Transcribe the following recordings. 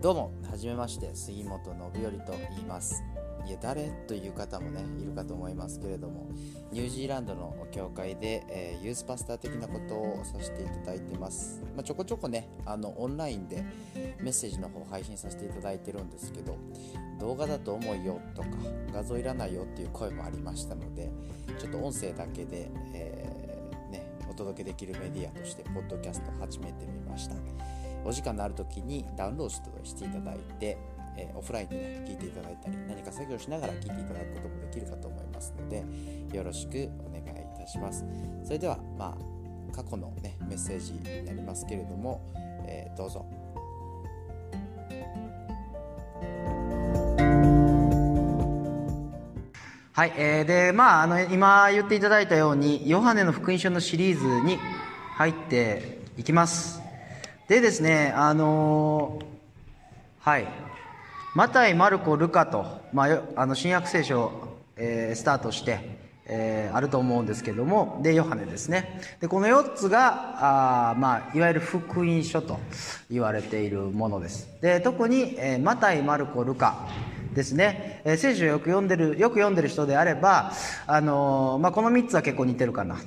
どうもはじめまして杉本信頼と言います。いや誰という方もねいるかと思いますけれどもニュージーランドの教会で、えー、ユースパスター的なことをさせていただいてます、まあ、ちょこちょこねあのオンラインでメッセージの方配信させていただいてるんですけど動画だと重いよとか画像いらないよっていう声もありましたのでちょっと音声だけで、えー、ね、お届けできるメディアとしてポッドキャスト始めてみました。お時間のある時にダウンロードしていただいてえー、オフラインでね、聞いていただいたり、何か作業しながら聞いていただくこともできるかと思いますので、よろしくお願いいたします。それでは、まあ、過去のね、メッセージになりますけれども、えー、どうぞ。はい、えー、で、まあ、あの、今言っていただいたように、ヨハネの福音書のシリーズに入っていきます。でですね、あのー、はい、マタイ、マルコ、ルカと、まあ、あの新約聖書、えー、スタートして、えー、あると思うんですけどもでヨハネですね。でこの4つがあ、まあ、いわゆる福音書と言われているものです。で特に、えー、マタイ、マルコ、ルカですね、えー、聖書をよく読んでるよく読んでる人であれば、あのー、まあ、この3つは結構似てるかな。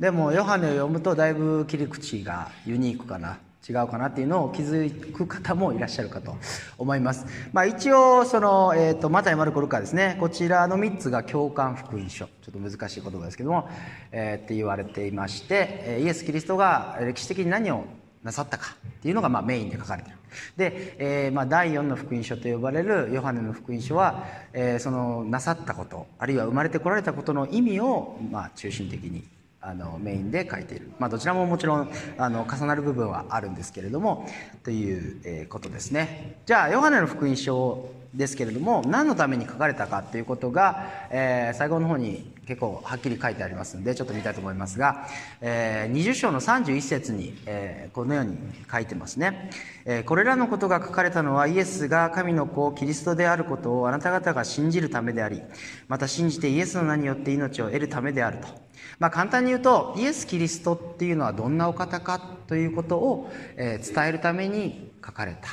でもヨハネを読むとだいぶ切り口がユニークかな。違うかなっていうのを気づく方もいらっしゃるかと思います。まあ、一応、その、えっ、ー、と、マタイ・マルコ・ルカですね。こちらの3つが共感福音書。ちょっと難しい言葉ですけども、えー、って言われていまして、イエス・キリストが歴史的に何をなさったかっていうのがまあメインで書かれてる。で、えー、まあ第4の福音書と呼ばれるヨハネの福音書は、えー、そのなさったことあるいは生まれてこられたことの意味をまあ中心的にあのメインで書いている、まあ、どちらももちろんあの重なる部分はあるんですけれどもという、えことですね。じゃあヨハネの福音書ですけれども何のために書かれたかということが、えー、最後の方に結構はっきり書いてありますのでちょっと見たいと思いますが、えー、20章の31節に、えー、このように書いてますね、えー、これらのことが書かれたのはイエスが神の子キリストであることをあなた方が信じるためでありまた信じてイエスの名によって命を得るためであると。まあ、簡単に言うとイエス・キリストっていうのはどんなお方かということを、え伝えるために書かれた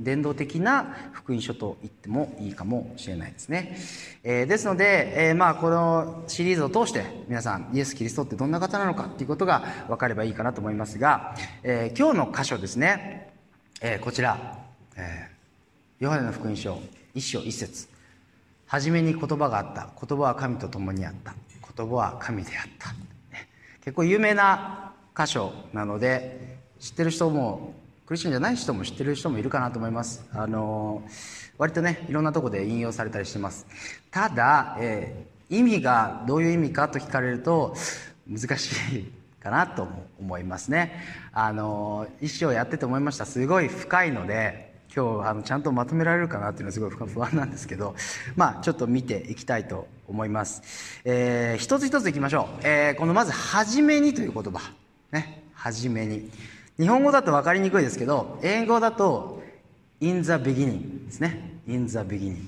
伝道的な福音書と言ってもいいかもしれないですね。えー、ですので、えー、まあこのシリーズを通して皆さんイエス・キリストってどんな方なのかっていうことが分かればいいかなと思いますが、えー、今日の箇所ですね、えこちら、えヨハネの福音書一章一節。初めに言葉があった。言葉は神と共にあった。言葉は神であった、結構有名な箇所なので知ってる人もクリスチャンじゃない人も知ってる人もいるかなと思います。あの割とねいろんなとこで引用されたりしてます。ただ、えー、意味がどういう意味かと聞かれると難しいかなと思いますね。あの一生やってて思いました。すごい深いので今日あのちゃんとまとめられるかなっていうのはすごい不安なんですけど、まあ、ちょっと見ていきたいと思います。えー、一つ一ついきましょう。えー、このまず、はじめにという言葉。ね。はじめに。日本語だと分かりにくいですけど、英語だと、in the beginning ですね。in the beginning。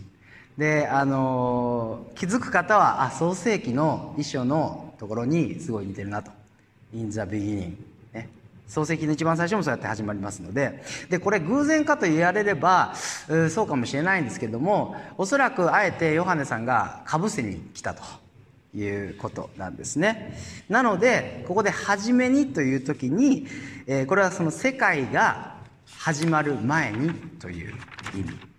で、あのー、気づく方は、あ、創世記の一章のところにすごい似てるなと。in the beginning。漱石の一番最初もそうやって始まりますので、で、これ偶然かと言われれば、そうかもしれないんですけども、おそらくあえてヨハネさんがかぶせに来たということなんですね。なので、ここで初めにという時に、えー、これはその世界が始まる前にという意味。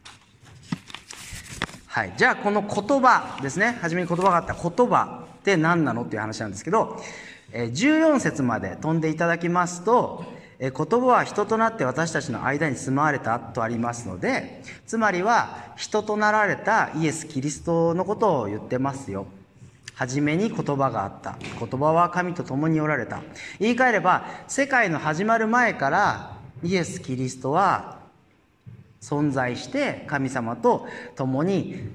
はい。じゃあ、この言葉ですね。初めに言葉があった言葉って何なのっていう話なんですけど、14節まで飛んでいただきますと、言葉は人となって私たちの間に住まわれたとありますので、つまりは人となられたイエス・キリストのことを言ってますよ。はじめに言葉があった。言葉は神と共におられた。言い換えれば、世界の始まる前からイエス・キリストは存在して神様と共に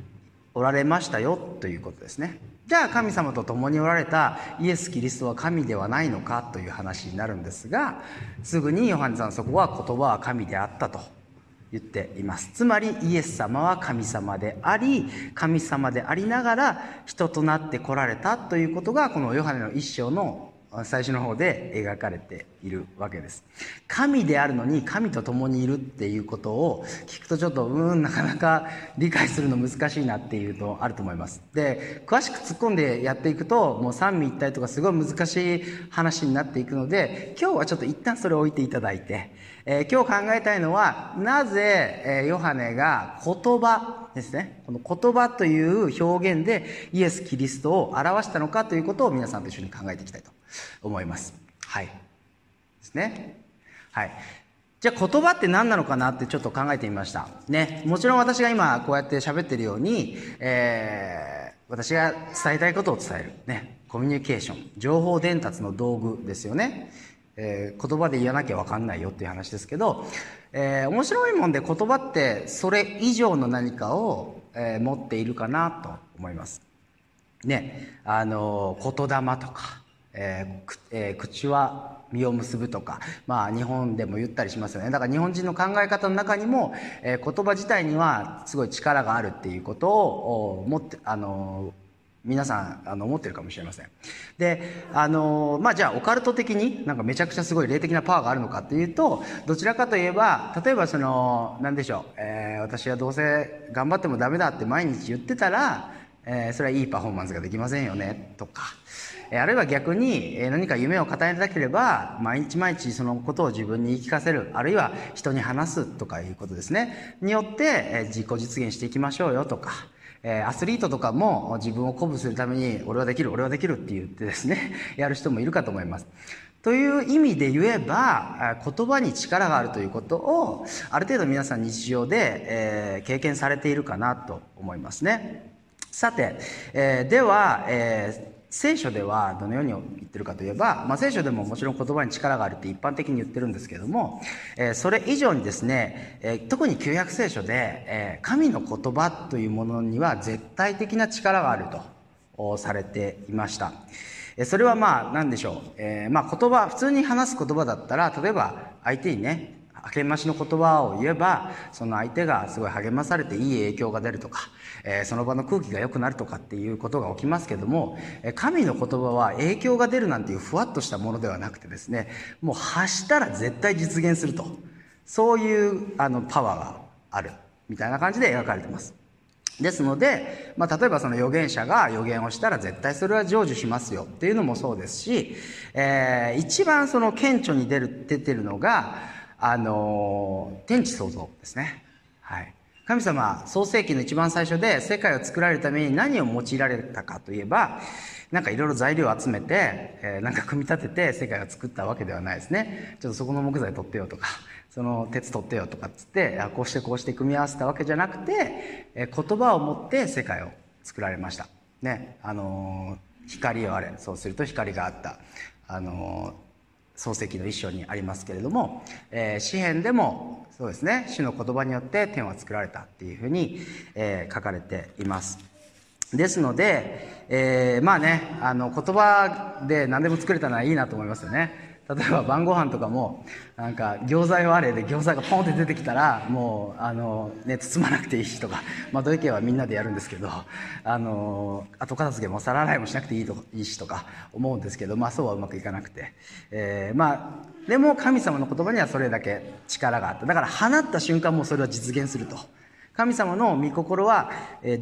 おられましたよということですね。じゃあ神様と共におられたイエス・キリストは神ではないのかという話になるんですがすぐにヨハネさんそこは言葉は神であったと言っています。つまりイエス様は神様であり神様でありながら人となって来られたということがこのヨハネの一章の最初の方で描かれているわけです。神であるのに神と共にいるっていうことを聞くとちょっとうんなかなか理解するの難しいなっていうのあると思います。で詳しく突っ込んでやっていくともう三位一体とかすごい難しい話になっていくので今日はちょっと一旦それを置いていただいて、えー、今日考えたいのはなぜ、えー、ヨハネが言葉ですね。この言葉という表現でイエス・キリストを表したのかということを皆さんと一緒に考えていきたいと。思います。はい。ですね。はい。じゃあ言葉って何なのかなってちょっと考えてみました。ね。もちろん私が今こうやって喋ってるように、えー、私が伝えたいことを伝える。ね。コミュニケーション。情報伝達の道具ですよね。えー、言葉で言わなきゃ分かんないよっていう話ですけど、えー、面白いもんで言葉ってそれ以上の何かを、えー、持っているかなと思います。ね。あの、言霊とか、えーえ、口は実を結ぶとか、まあ、日本でも言ったりしますよね。だから日本人の考え方の中にも、えー、言葉自体にはすごい力があるっていうことを持ってあの皆さんあの思ってるかもしれません。であのまあじゃあオカルト的になんかめちゃくちゃすごい霊的なパワーがあるのかっていうとどちらかといえば例えばその何でしょう、えー、私はどうせ頑張ってもダメだって毎日言ってたら、えー、それはいいパフォーマンスができませんよねとか。あるいは逆に何か夢を語りたければ毎日毎日そのことを自分に言い聞かせるあるいは人に話すとかいうことですね。によって自己実現していきましょうよとかアスリートとかも自分を鼓舞するために俺はできる俺はできるって言ってですね やる人もいるかと思います。という意味で言えば言葉に力があるということをある程度皆さん日常で経験されているかなと思いますね。さて、えー、では、えー聖書ではどのように言ってるかといえば、まあ、聖書でももちろん言葉に力があるって一般的に言ってるんですけども、えー、それ以上にですね、えー、特に旧約聖書で、えー、神の言葉というものには絶対的な力があるとされていました。それはまあ何でしょう、えー、まあ言葉普通に話す言葉だったら例えば相手にね励ましの言葉を言えばその相手がすごい励まされていい影響が出るとか、えー、その場の空気が良くなるとかっていうことが起きますけども神の言葉は影響が出るなんていうふわっとしたものではなくてですねもう発したら絶対実現するとそういうあのパワーがあるみたいな感じで描かれてます。ですので、まあ、例えばその預言者が預言をしたら絶対それは成就しますよっていうのもそうですし、えー、一番その顕著に出る出てるのがあの天地創造ですね。はい。神様、創世紀の一番最初で世界を作られるために何を用いられたかといえば、なんかいろいろ材料を集めて、えー、なんか組み立てて世界を作ったわけではないですね。ちょっとそこの木材取ってよとか、その鉄取ってよとかっつって、こうしてこうして組み合わせたわけじゃなくて、えー、言葉を持って世界を作られました。ね。あのー、光をあれ。そうすると光があった。あのー漱石の一章にありますけれども、えー、詩篇でもそうですね主の言葉によって天は作られたっていうふうに、えー、書かれています。ですので、えー、まあねあの言葉で何でも作れたのはいいなと思いますよね。例えば晩ご飯とかもなんか餃子用あれで餃子がポンって出てきたらもうあの、ね、包まなくていいしとか、まあ、土井家はみんなでやるんですけどあの後片付けも皿洗いもしなくていいといいしとか思うんですけど、まあ、そうはうまくいかなくて、えー、まあでも神様の言葉にはそれだけ力があっただから放った瞬間もそれは実現すると。神様の御心は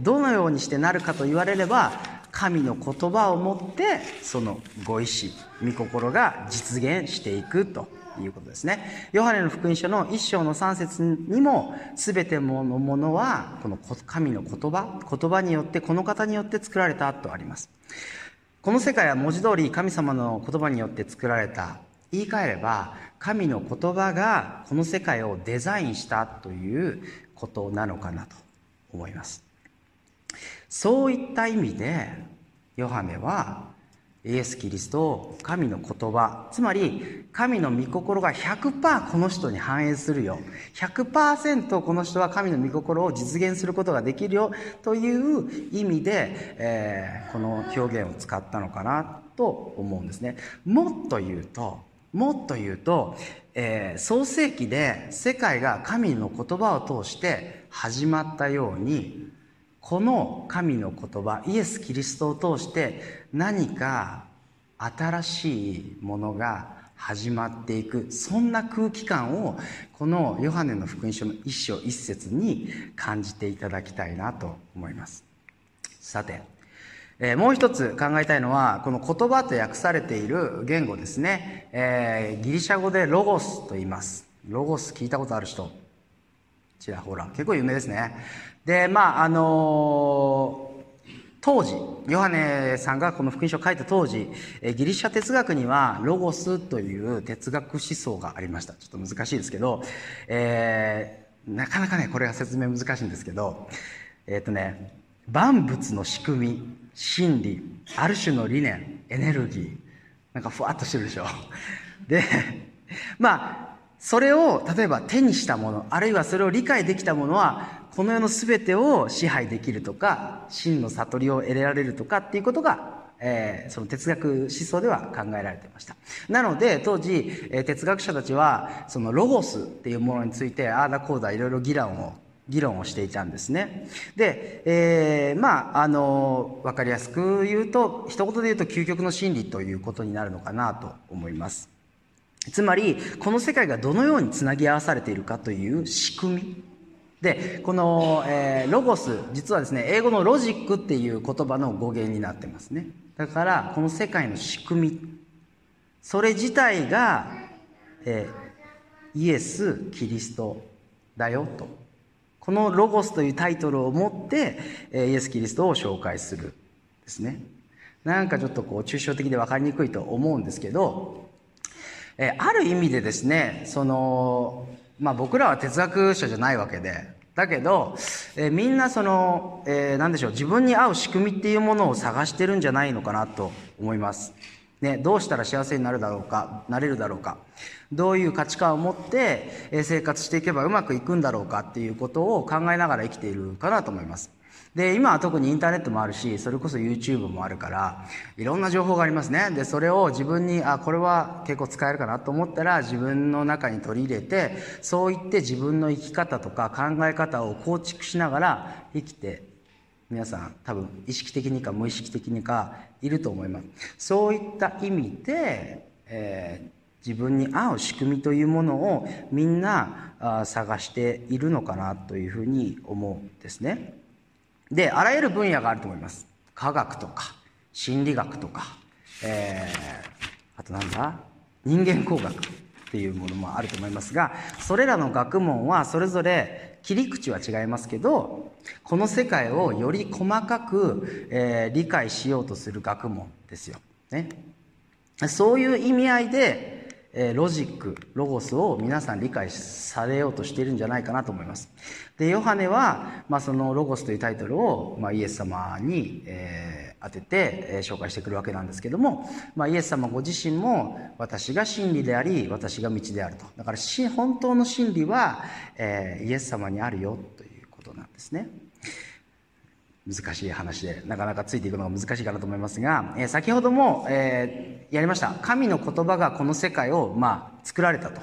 どのようにしてなるかと言われれば神の言葉をもってそのご意志御心が実現していくということですね。ヨハネの福音書の一章の3節にも全てのものはこの神の言葉言葉によってこの方によって作られたとあります。この世界は文字通り神様の言葉によって作られた。言い換えれば神の言葉がこの世界をデザインしたということなのかなと思います。そういった意味でヨハネはイエス・キリストを神の言葉つまり神の御心が100%この人に反映するよ。100%この人は神の御心を実現することができるよ。という意味で、えー、この表現を使ったのかなと思うんですね。もっと言うともっと言うと、えー、創世記で世界が神の言葉を通して始まったようにこの神の言葉イエス・キリストを通して何か新しいものが始まっていくそんな空気感をこのヨハネの福音書の一章一節に感じていただきたいなと思います。さて、えー、もう一つ考えたいのはこの言葉と訳されている言語ですね、えー、ギリシャ語でロゴスと言います。ロゴス聞いたことある人。ちらほら。結構有名ですね。でまああの当時ヨハネさんがこの福音書を書いた当時ギリシャ哲学にはロゴスという哲学思想がありました。ちょっと難しいですけど、えー、なかなかねこれが説明難しいんですけどえっ、ー、とね万物の仕組み真理ある種の理念エネルギーなんかふわっとしてるでしょ。でまあそれを例えば手にしたものあるいはそれを理解できたものはこの世の全てを支配できるとか真の悟りを得られるとかっていうことが、えー、その哲学思想では考えられていました。なので当時、えー、哲学者たちはそのロゴスっていうものについてああだこうだいろいろ議論を議論をしていたんですね。で、えー、まああの分かりやすく言うと一言で言うと究極の真理ということになるのかなと思います。つまりこの世界がどのようにつなぎ合わされているかという仕組み。でこの、えー、ロゴス実はですね英語のロジックっていう言葉の語源になってますね。だからこの世界の仕組み。それ自体が、えー、イエス・キリストだよと。このロゴスというタイトルを持って、えー、イエス・キリストを紹介するですね。なんかちょっとこう抽象的で分かりにくいと思うんですけど、えー、ある意味でですねそのまあ僕らは哲学者じゃないわけでだけど、えー、みんなその、えー、何でしょう自分に合う仕組みっていうものを探してるんじゃないのかなと思います。ね、どうしたら幸せになるだろうかなれるだろうかどういう価値観を持って生活していけばうまくいくんだろうかっていうことを考えながら生きているかなと思います。で、今は特にインターネットもあるし、それこそ YouTube もあるから、いろんな情報がありますね。で、それを自分に、あ、これは結構使えるかなと思ったら、自分の中に取り入れて、そう言って自分の生き方とか考え方を構築しながら生きて、皆さん多分意識的にか無意識的にかいると思います。そういった意味で、えー自分に合う仕組みというものをみんな探しているのかなというふうに思うんですね。であらゆる分野があると思います。科学とか心理学とか、えー、あとなんだ？人間工学っていうものもあると思いますがそれらの学問はそれぞれ切り口は違いますけどこの世界をより細かく、えー、理解しようとする学問ですよ、ね、そういう意味合いでえロジックロゴスを皆さん理解されようとしているんじゃないかなと思います。でヨハネは、まあ、そのロゴスというタイトルを、まあ、イエス様に、えー、当てて、え、紹介してくるわけなんですけども、まあ、イエス様ご自身も私が真理であり私が道であると。だから本当の真理は、えー、イエス様にあるよということなんですね。難しい話でなかなかついていくのが難しいかなと思いますが、えー、先ほども、えー、やりました。神の言葉がこの世界を、まあ、作られたと。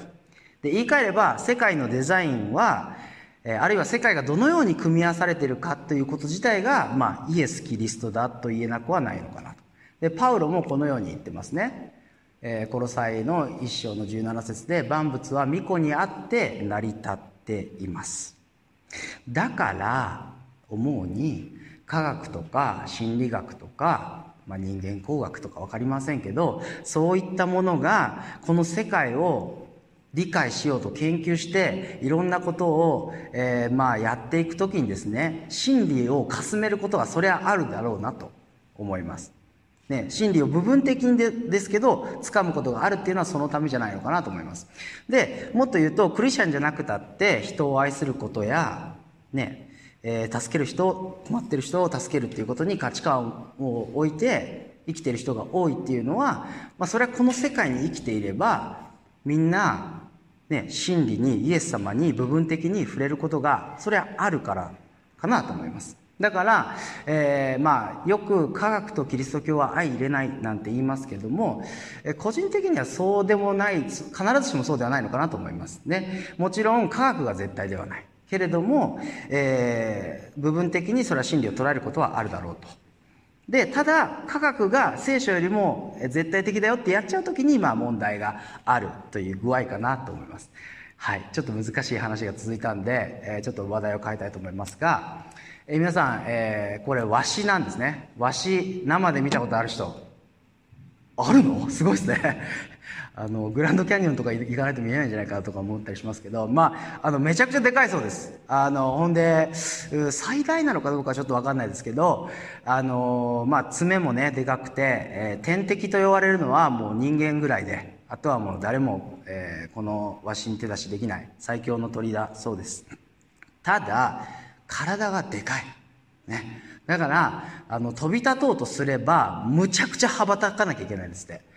で言い換えれば世界のデザインは、えー、あるいは世界がどのように組み合わされているかということ自体が、まあ、イエス・キリストだと言えなくはないのかなと。でパウロもこのように言ってますね。えー、コロサイの一章の17節で万物は巫女にあって成り立っています。だから思うに科学とか心理学とか、まあ、人間工学とか分かりませんけどそういったものがこの世界を理解しようと研究していろんなことを、えー、まあやっていく時にですね真理をかすめることがそれはあるだろうなと思います。ね、真理を部分的にでですけど掴むことがあるっていうのはそのためじゃないのかなと思いますでもっと言うとクリスチャンじゃなくたって人を愛することやねえー、助ける人困ってる人を助けるっていうことに価値観を置いて生きてる人が多いっていうのは、まあ、それはこの世界に生きていればみんな、ね、真理にイエス様に部分的に触れることがそれはあるからかなと思います。だから、えー、まあ、よく科学とキリスト教は相入れないなんて言いますけども、え個人的にはそうでもない、必ずしもそうではないのかなと思いますね。もちろん科学が絶対ではない。けれども、えー、部分的にそれは真理を捉えることはあるだろうと。でただ科学が聖書よりも絶対的だよってやっちゃう時にまあ問題があるという具合かなと思います。はい。ちょっと難しい話が続いたんで、えー、ちょっと話題を変えたいと思いますが、えー、皆さん、えー、これワシなんですね。ワシ生で見たことある人。あるの？すごいですね。あのグランドキャニオンとか行かないと見えないんじゃないかとか思ったりしますけど、まあ、あのめちゃくちゃでかいそうです。あのほんで最大なのかどうかちょっと分かんないですけどあの、まあ、爪もねでかくて、えー、天敵と呼ばれるのはもう人間ぐらいであとはもう誰も、えー、このわしに手出しできない最強の鳥だそうです。ただ体がでかい。ね。だからあの飛び立とうとすればむちゃくちゃ羽ばたかなきゃいけないんですって。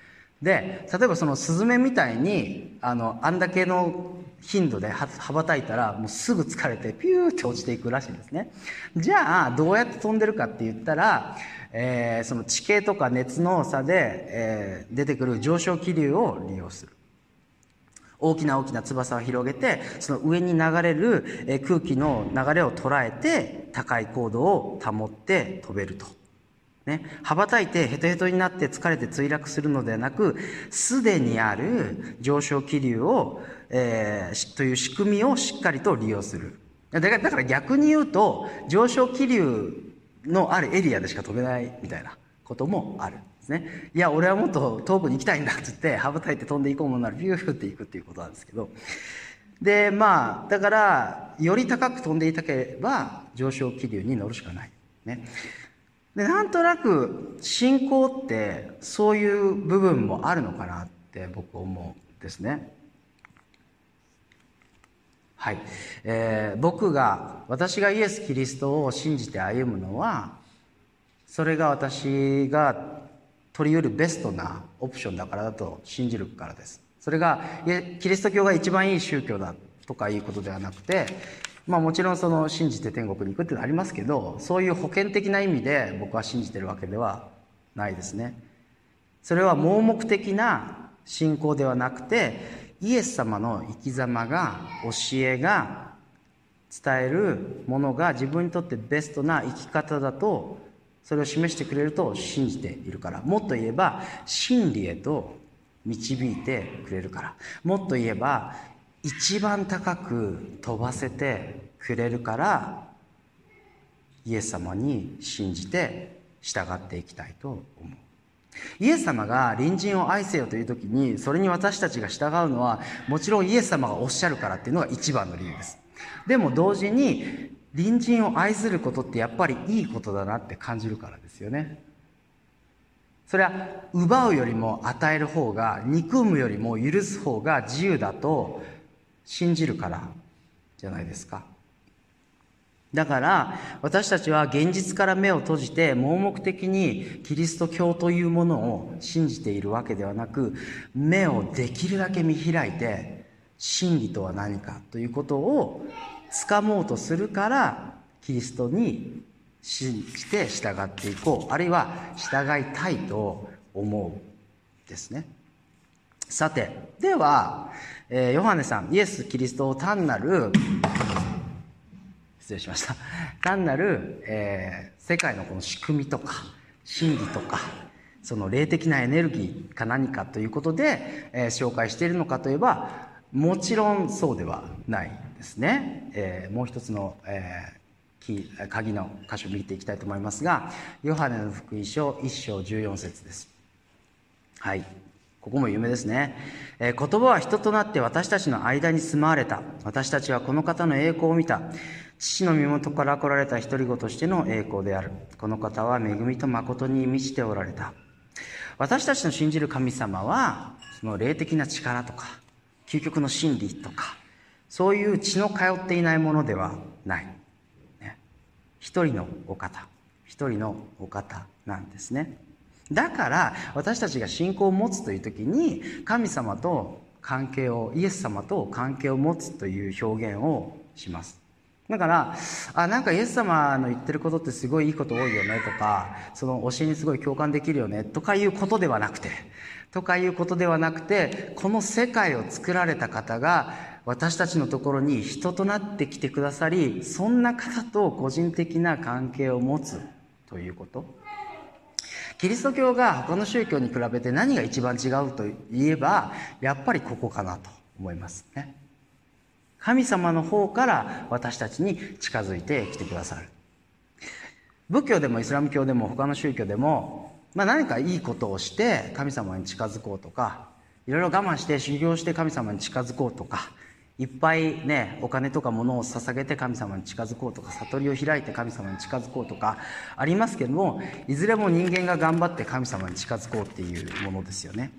で例えばそのスズメみたいにあのあんだけの頻度で羽ばたいたらもうすぐ疲れてピューって落ちていくらしいんですねじゃあどうやって飛んでるかって言ったら、えー、その地形とか熱の差で、えー、出てくる上昇気流を利用する大きな大きな翼を広げてその上に流れる空気の流れを捉えて高い高度を保って飛べると。ね、羽ばたいてヘトヘトになって疲れて墜落するのではなくすでにある上昇気流を、えー、という仕組みをしっかりと利用する。だからだから逆に言うと上昇気流のあるエリアでしか飛べないみたいなこともあるですね。いや俺はもっと遠くに行きたいんだっつって羽ばたいて飛んでいこうもんならビューフっていくっていうことなんですけど。でまあだからより高く飛んでいたければ上昇気流に乗るしかない。ね。でなんとなく信仰ってそういう部分もあるのかなって僕思うんですね。はい、えー、僕が私がイエス・キリストを信じて歩むのはそれが私が取り得るベストなオプションだからだと信じるからですそれがキリスト教が一番いい宗教だとかいうことではなくてまあもちろんその信じて天国に行くっていうのはありますけどそういう保険的な意味で僕は信じてるわけではないですね。それは盲目的な信仰ではなくてイエス様の生き様が教えが伝えるものが自分にとってベストな生き方だとそれを示してくれると信じているから。もっと言えば真理へと導いてくれるから。もっと言えば一番高く飛ばせてくれるからイエス様に信じて従っていきたいと思う。イエス様が隣人を愛せよという時にそれに私たちが従うのはもちろんイエス様がおっしゃるからっていうのが一番の理由です。でも同時に隣人を愛することってやっぱりいいことだなって感じるからですよね。それは奪うよりも与える方が憎むよりも許す方が自由だと信じるからじゃないですか。だから私たちは現実から目を閉じて盲目的にキリスト教というものを信じているわけではなく目をできるだけ見開いて真理とは何かということをつかもうとするからキリストに信じて従っていこうあるいは従いたいと思うですね。さてでは、えー、ヨハネさんイエス・キリストを単なる失礼しました。単なる、えー、世界のこの仕組みとか真理とかその霊的なエネルギーか何かということで、えー、紹介しているのかといえばもちろんそうではないですね、えー、もう一つの、えー、鍵の箇所を見ていきたいと思いますがヨハネの福音書1章14節です。はい。ここも有名ですね、えー、言葉は人となって私たちの間に住まわれた。私たちはこの方の栄光を見た。父の身元から来られた独り子としての栄光である。この方は恵みと誠に満ちておられた。私たちの信じる神様はその霊的な力とか究極の真理とかそういう血の通っていないものではない、ね、一人のお方。一人のお方なんですね。だから私たちが信仰を持つという時に神様と関係をイエス様と関係を持つという表現をします。だからあなんかイエス様の言ってることってすごいいいこと多いよねとかその教えにすごい共感できるよねとかいうことではなくてとかいうことではなくてこの世界を作られた方が私たちのところに人となってきてくださりそんな方と個人的な関係を持つということ。キリスト教が他の宗教に比べて何が一番違うといえばやっぱりここかなと思いますね。神様の方から私たちに近づいてきてくださる。仏教でもイスラム教でも他の宗教でも、まあ、何かいいことをして神様に近づこうとかいろいろ我慢して修行して神様に近づこうとかいっぱいねお金とか物を捧げて神様に近づこうとか悟りを開いて神様に近づこうとかありますけどもいずれも人間が頑張って神様に近づこうっていうものですよね。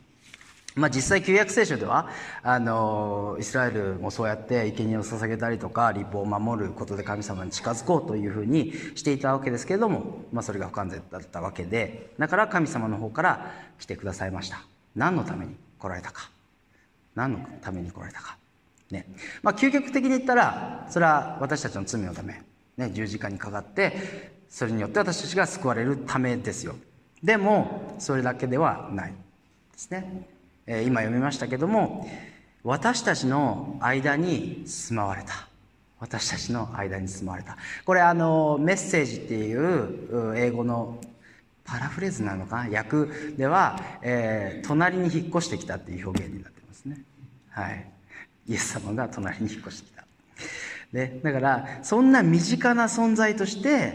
まあ、実際旧約聖書ではあのイスラエルもそうやって生贄を捧げたりとか立法を守ることで神様に近づこうというふうにしていたわけですけれども、まあ、それが不完全だったわけでだから神様の方から来てくださいました。何のために来られたか。何のために来られたか。ね。まあ、究極的に言ったらそれは私たちの罪のため、ね、十字架にかかってそれによって私たちが救われるためですよ。でもそれだけではない。ですね、えー、今読みましたけども私たちの間に住まわれた。私たちの間に住まわれた。これあのメッセージっていう英語のパラフレーズなのかな？訳では、えー、隣に引っ越してきたっていう表現になってますね。はい。イエス様が隣に引っ越してきた。ね、だからそんな身近な存在として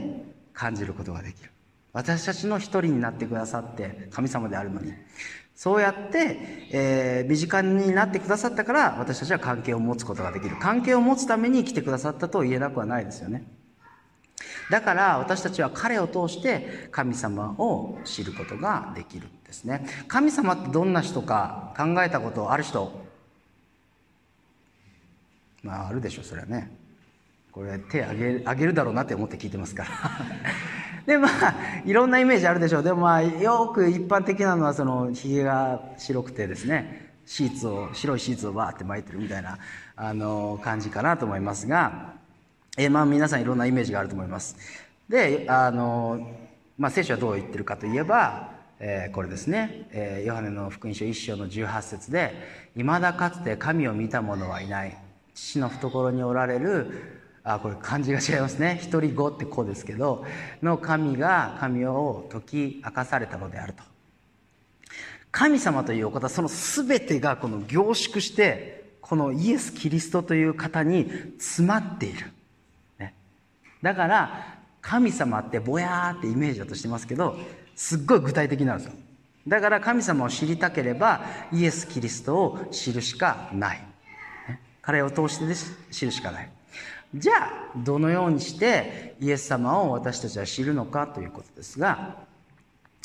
感じることができる。私たちの一人になってくださって神様であるのに。そうやって、えー、身近になってくださったから私たちは関係を持つことができる。関係を持つために来てくださったと言えなくはないですよね。だから私たちは彼を通して神様を知ることができるんですね。神様ってどんな人か考えたことある人？まああるでしょそれはね。これ手あげあげるだろうなって思って聞いてますから。でまあいろんなイメージあるでしょう。でもまあよく一般的なのはそのひげが白くてですねシーツを白いシーツをバーって巻いてるみたいなあの感じかなと思いますが、えまあ皆さんいろんなイメージがあると思います。であの、まあ、聖書はどう言ってるかといえばえー、これですね、えー、ヨハネの福音書1章の18節で「いまだかつて神を見た者はいない父の懐におられるあこれ漢字が違いますね。一人子って子ですけどの神が神を解き明かされたのであると。神様というお方その全てがこの凝縮してこのイエス・キリストという方に詰まっている、ね、だから神様ってぼやーってイメージだとしてますけどすっごい具体的なんですよ。だから神様を知りたければイエス・キリストを知るしかない。彼を通してで知るしかない。じゃあ、どのようにしてイエス様を私たちは知るのかということですが、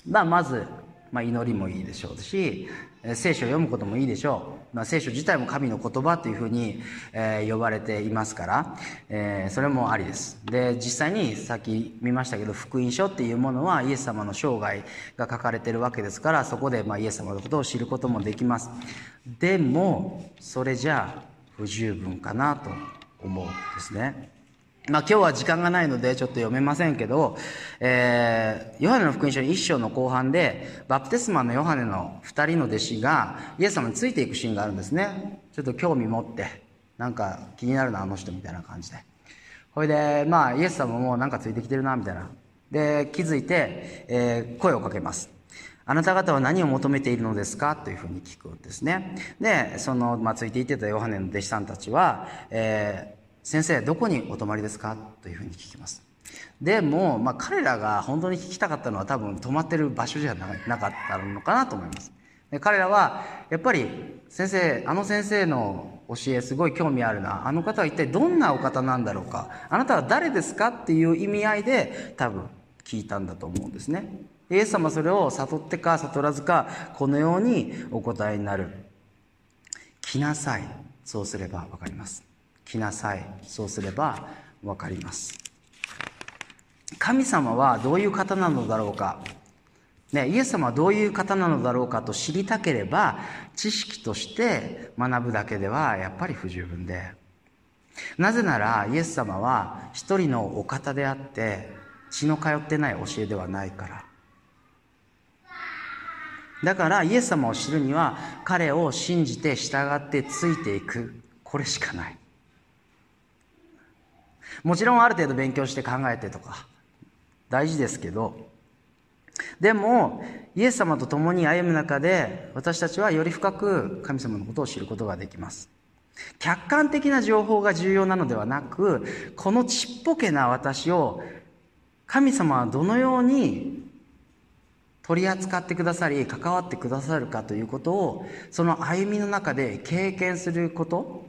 まあ、まず、まあ、祈りもいいでしょうし、聖書を読むこともいいでしょう。まあ、聖書自体も神の言葉というふうに、え、呼ばれていますから、え、それもありです。で、実際にさっき見ましたけど、福音書っていうものはイエス様の生涯が書かれてるわけですから、そこでまイエス様のことを知ることもできます。でも、それじゃあ、不十分かなと思うんですね。まあ今日は時間がないのでちょっと読めませんけど、えー、ヨハネの福音書1章の後半で、バプテスマのヨハネの2人の弟子がイエス様についていくシーンがあるんですね。ちょっと興味持って、なんか気になるな、あの人みたいな感じで。ほいで、まあイエス様もなんかついてきてるな、みたいな。で、気づいて、えー、声をかけます。あなた方は何を求めているのですか？というふうに聞くんですね。で、その、まあ、ついていてたヨハネの弟子さんたちは、えー、先生、どこにお泊まりですか？というふうに聞きます。でも、まあ、彼らが本当に聞きたかったのは多分泊まってる場所じゃなかったのかなと思います。で彼らは、やっぱり、先生、あの先生の教えすごい興味あるな。あの方は一体どんなお方なんだろうか？あなたは誰ですか？っていう意味合いで多分聞いたんだと思うんですね。イエス様それを悟ってか悟らずかこのようにお答えになる。来なさい。そうすれば分かります。来なさい。そうすれば分かります。神様はどういう方なのだろうか。ね、イエス様はどういう方なのだろうかと知りたければ知識として学ぶだけではやっぱり不十分で。なぜならイエス様は一人のお方であって血の通ってない教えではないから。だからイエス様を知るには彼を信じて従ってついていく。これしかない。もちろんある程度勉強して考えてとか大事ですけど。でもイエス様と共に歩む中で私たちはより深く神様のことを知ることができます。客観的な情報が重要なのではなくこのちっぽけな私を神様はどのように取り扱ってくださり関わってくださるかということをその歩みの中で経験すること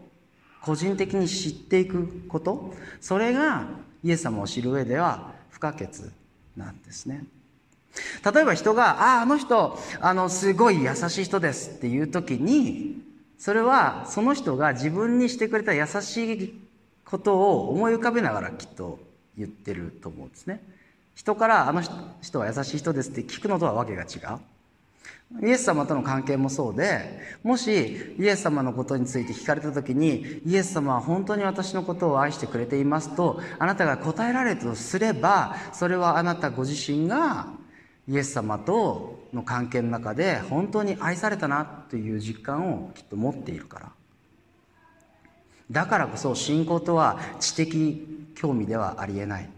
個人的に知っていくことそれがイエス様を知る上では不可欠なんですね。例えば人が「あああの人あのすごい優しい人です」っていう時にそれはその人が自分にしてくれた優しいことを思い浮かべながらきっと言ってると思うんですね。人から「あの人は優しい人です」って聞くのとはわけが違う。イエス様との関係もそうでもしイエス様のことについて聞かれた時にイエス様は本当に私のことを愛してくれていますとあなたが答えられるとすればそれはあなたご自身がイエス様との関係の中で本当に愛されたなという実感をきっと持っているから。だからこそ信仰とは知的興味ではありえない。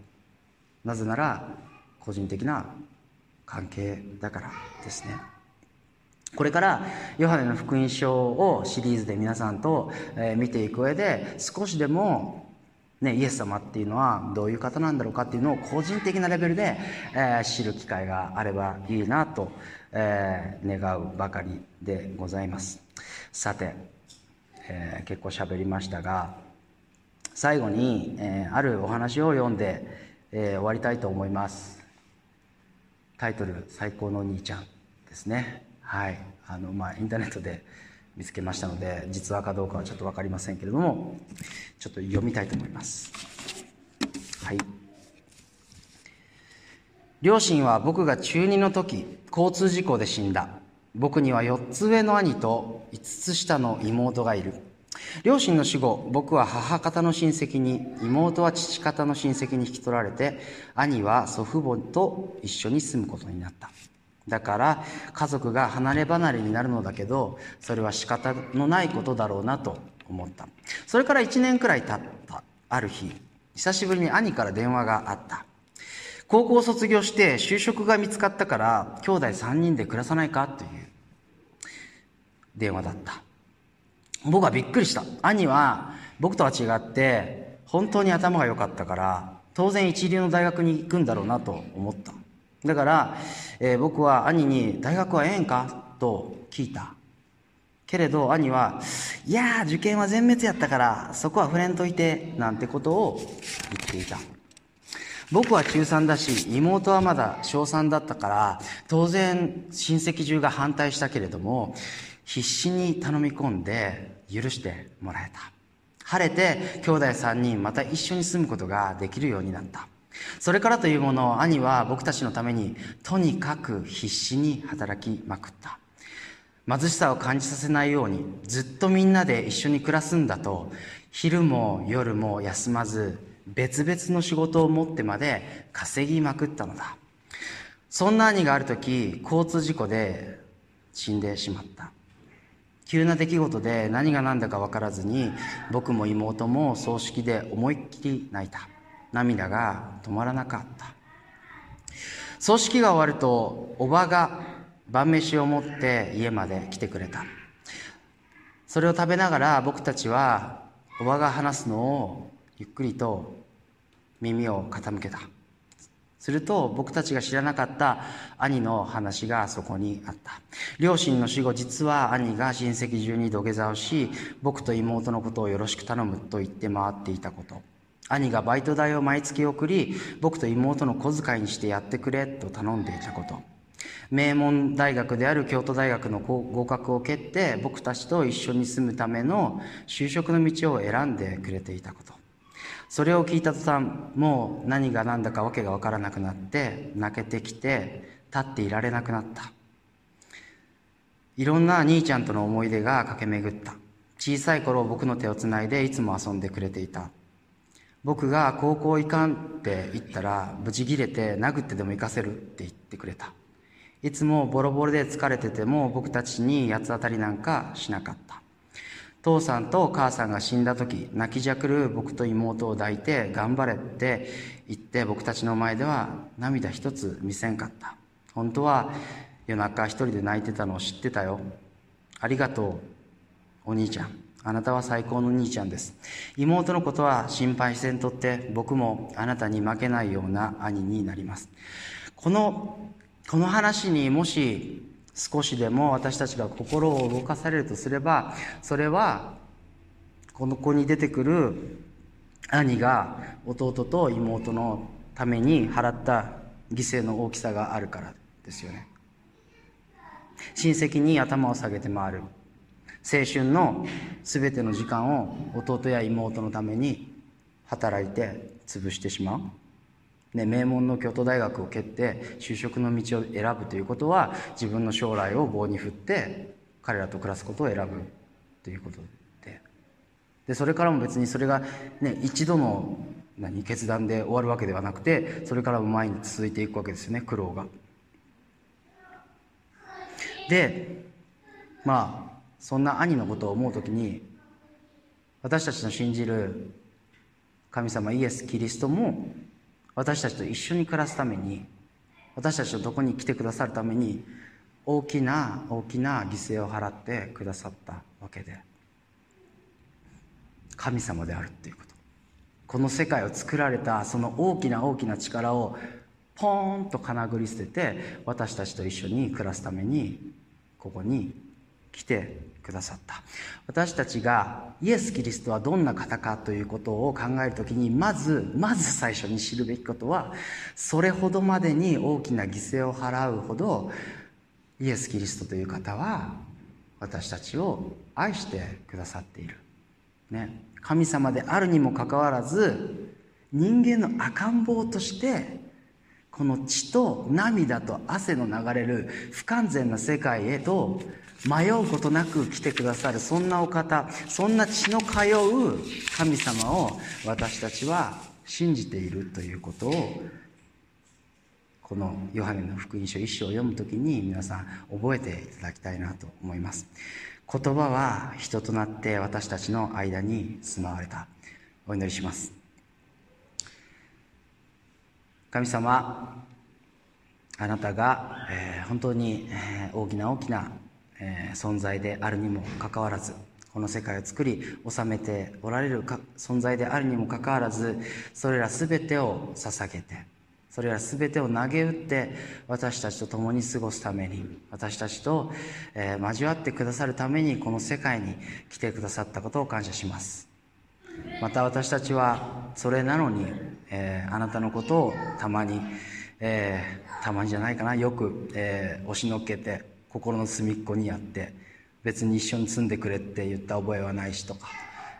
なぜなら個人的な関係だからですね。これからヨハネの福音書をシリーズで皆さんと見ていく上で少しでもね、イエス様っていうのはどういう方なんだろうかっていうのを個人的なレベルで、え、知る機会があればいいなと、え、願うばかりでございます。さて、えー、結構喋りましたが最後に、えあるお話を読んで、え終わりたいと思います。タイトル「最高の兄ちゃん」ですね。はい。あのまあインターネットで見つけましたので実話かどうかはちょっと分かりませんけれどもちょっと読みたいと思います。はい。両親は僕が中2の時交通事故で死んだ。僕には4つ上の兄と5つ下の妹がいる。両親の死後僕は母方の親戚に妹は父方の親戚に引き取られて兄は祖父母と一緒に住むことになった。だから家族が離れ離れになるのだけどそれは仕方のないことだろうなと思った。それから1年くらい経った。ある日久しぶりに兄から電話があった。高校を卒業して就職が見つかったから兄弟3人で暮らさないかという電話だった。僕はびっくりした。兄は僕とは違って本当に頭が良かったから当然一流の大学に行くんだろうなと思った。だから、えー、僕は兄に「大学はええんか?」と聞いた。けれど兄は「いや受験は全滅やったからそこは触れんといて」なんてことを言っていた。僕は中3だし妹はまだ小3だったから当然親戚中が反対したけれども必死に頼み込んで許してもらえた。晴れて兄弟3人また一緒に住むことができるようになった。それからというものを兄は僕たちのためにとにかく必死に働きまくった。貧しさを感じさせないようにずっとみんなで一緒に暮らすんだと昼も夜も休まず別々の仕事を持ってまで稼ぎまくったのだ。そんな兄がある時交通事故で死んでしまった。急な出来事で何が何だか分からずに僕も妹も葬式で思いっきり泣いた。涙が止まらなかった。葬式が終わるとおばが晩飯を持って家まで来てくれた。それを食べながら僕たちはおばが話すのをゆっくりと耳を傾けた。すると僕たちが知らなかった兄の話がそこにあった。両親の死後実は兄が親戚中に土下座をし僕と妹のことをよろしく頼むと言って回っていたこと。兄がバイト代を毎月送り僕と妹の小遣いにしてやってくれと頼んでいたこと。名門大学である京都大学の合格を蹴って僕たちと一緒に住むための就職の道を選んでくれていたこと。それを聞いた途端もう何が何だか訳が分からなくなって泣けてきて立っていられなくなった。いろんな兄ちゃんとの思い出が駆け巡った。小さい頃僕の手をつないでいつも遊んでくれていた。僕が高校行かんって言ったらブチギレて殴ってでも行かせるって言ってくれた。いつもボロボロで疲れてても僕たちに八つ当たりなんかしなかった。父さんと母さんが死んだ時泣きじゃくる僕と妹を抱いて頑張れって言って僕たちの前では涙一つ見せんかった。本当は夜中一人で泣いてたのを知ってたよ。ありがとうお兄ちゃん。あなたは最高の兄ちゃんです。妹のことは心配せんとって僕もあなたに負けないような兄になります。このこの話にもし少しでも私たちが心を動かされるとすればそれはこの子に出てくる兄が弟と妹のために払った犠牲の大きさがあるからですよね。親戚に頭を下げて回る。青春の全ての時間を弟や妹のために働いて潰してしまう。ね、名門の京都大学を蹴って就職の道を選ぶということは自分の将来を棒に振って彼らと暮らすことを選ぶということででそれからも別にそれが、ね、一度の何決断で終わるわけではなくてそれからも前に続いていくわけですよね苦労が。でまあそんな兄のことを思う時に私たちの信じる神様イエス・キリストも私たちと一緒に暮らすために私たちのとこに来てくださるために大きな大きな犠牲を払ってくださったわけで神様であるっていうこと。この世界を作られたその大きな大きな力をポーンとかなぐり捨てて私たちと一緒に暮らすためにここに来てくださった。私たちがイエス・キリストはどんな方かということを考える時にまずまず最初に知るべきことはそれほどまでに大きな犠牲を払うほどイエス・キリストという方は私たちを愛してくださっている、ね、神様であるにもかかわらず人間の赤ん坊としてこの血と涙と汗の流れる不完全な世界へと迷うことなく来てくださるそんなお方そんな血の通う神様を私たちは信じているということをこのヨハネの福音書一章を読む時に皆さん覚えていただきたいなと思います。言葉は人となって私たちの間に住まわれた。お祈りします。神様あなたが、えー、本当に、えー、大きな大きなえー、存在であるにもかかわらずこの世界を作り治めておられる存在であるにもかかわらずそれら全てを捧げてそれら全てを投げ打って私たちと共に過ごすために私たちと、えー、交わってくださるためにこの世界に来てくださったことを感謝します。また私たちはそれなのに、えー、あなたのことをたまに、えー、たまにじゃないかなよく、え押しのけて心の隅っこにあって別に一緒に住んでくれって言った覚えはないしとか、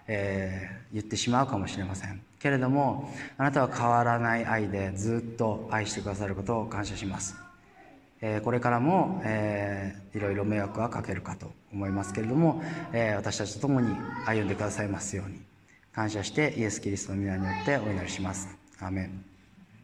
えー、言ってしまうかもしれません。けれどもあなたは変わらない愛でずっと愛してくださることを感謝します、えー、これからも、えー、いろいろ迷惑はかけるかと思いますけれども、えー、私たちと共に歩んでくださいますように感謝してイエス・キリストの皆によってお祈りします。アーメン。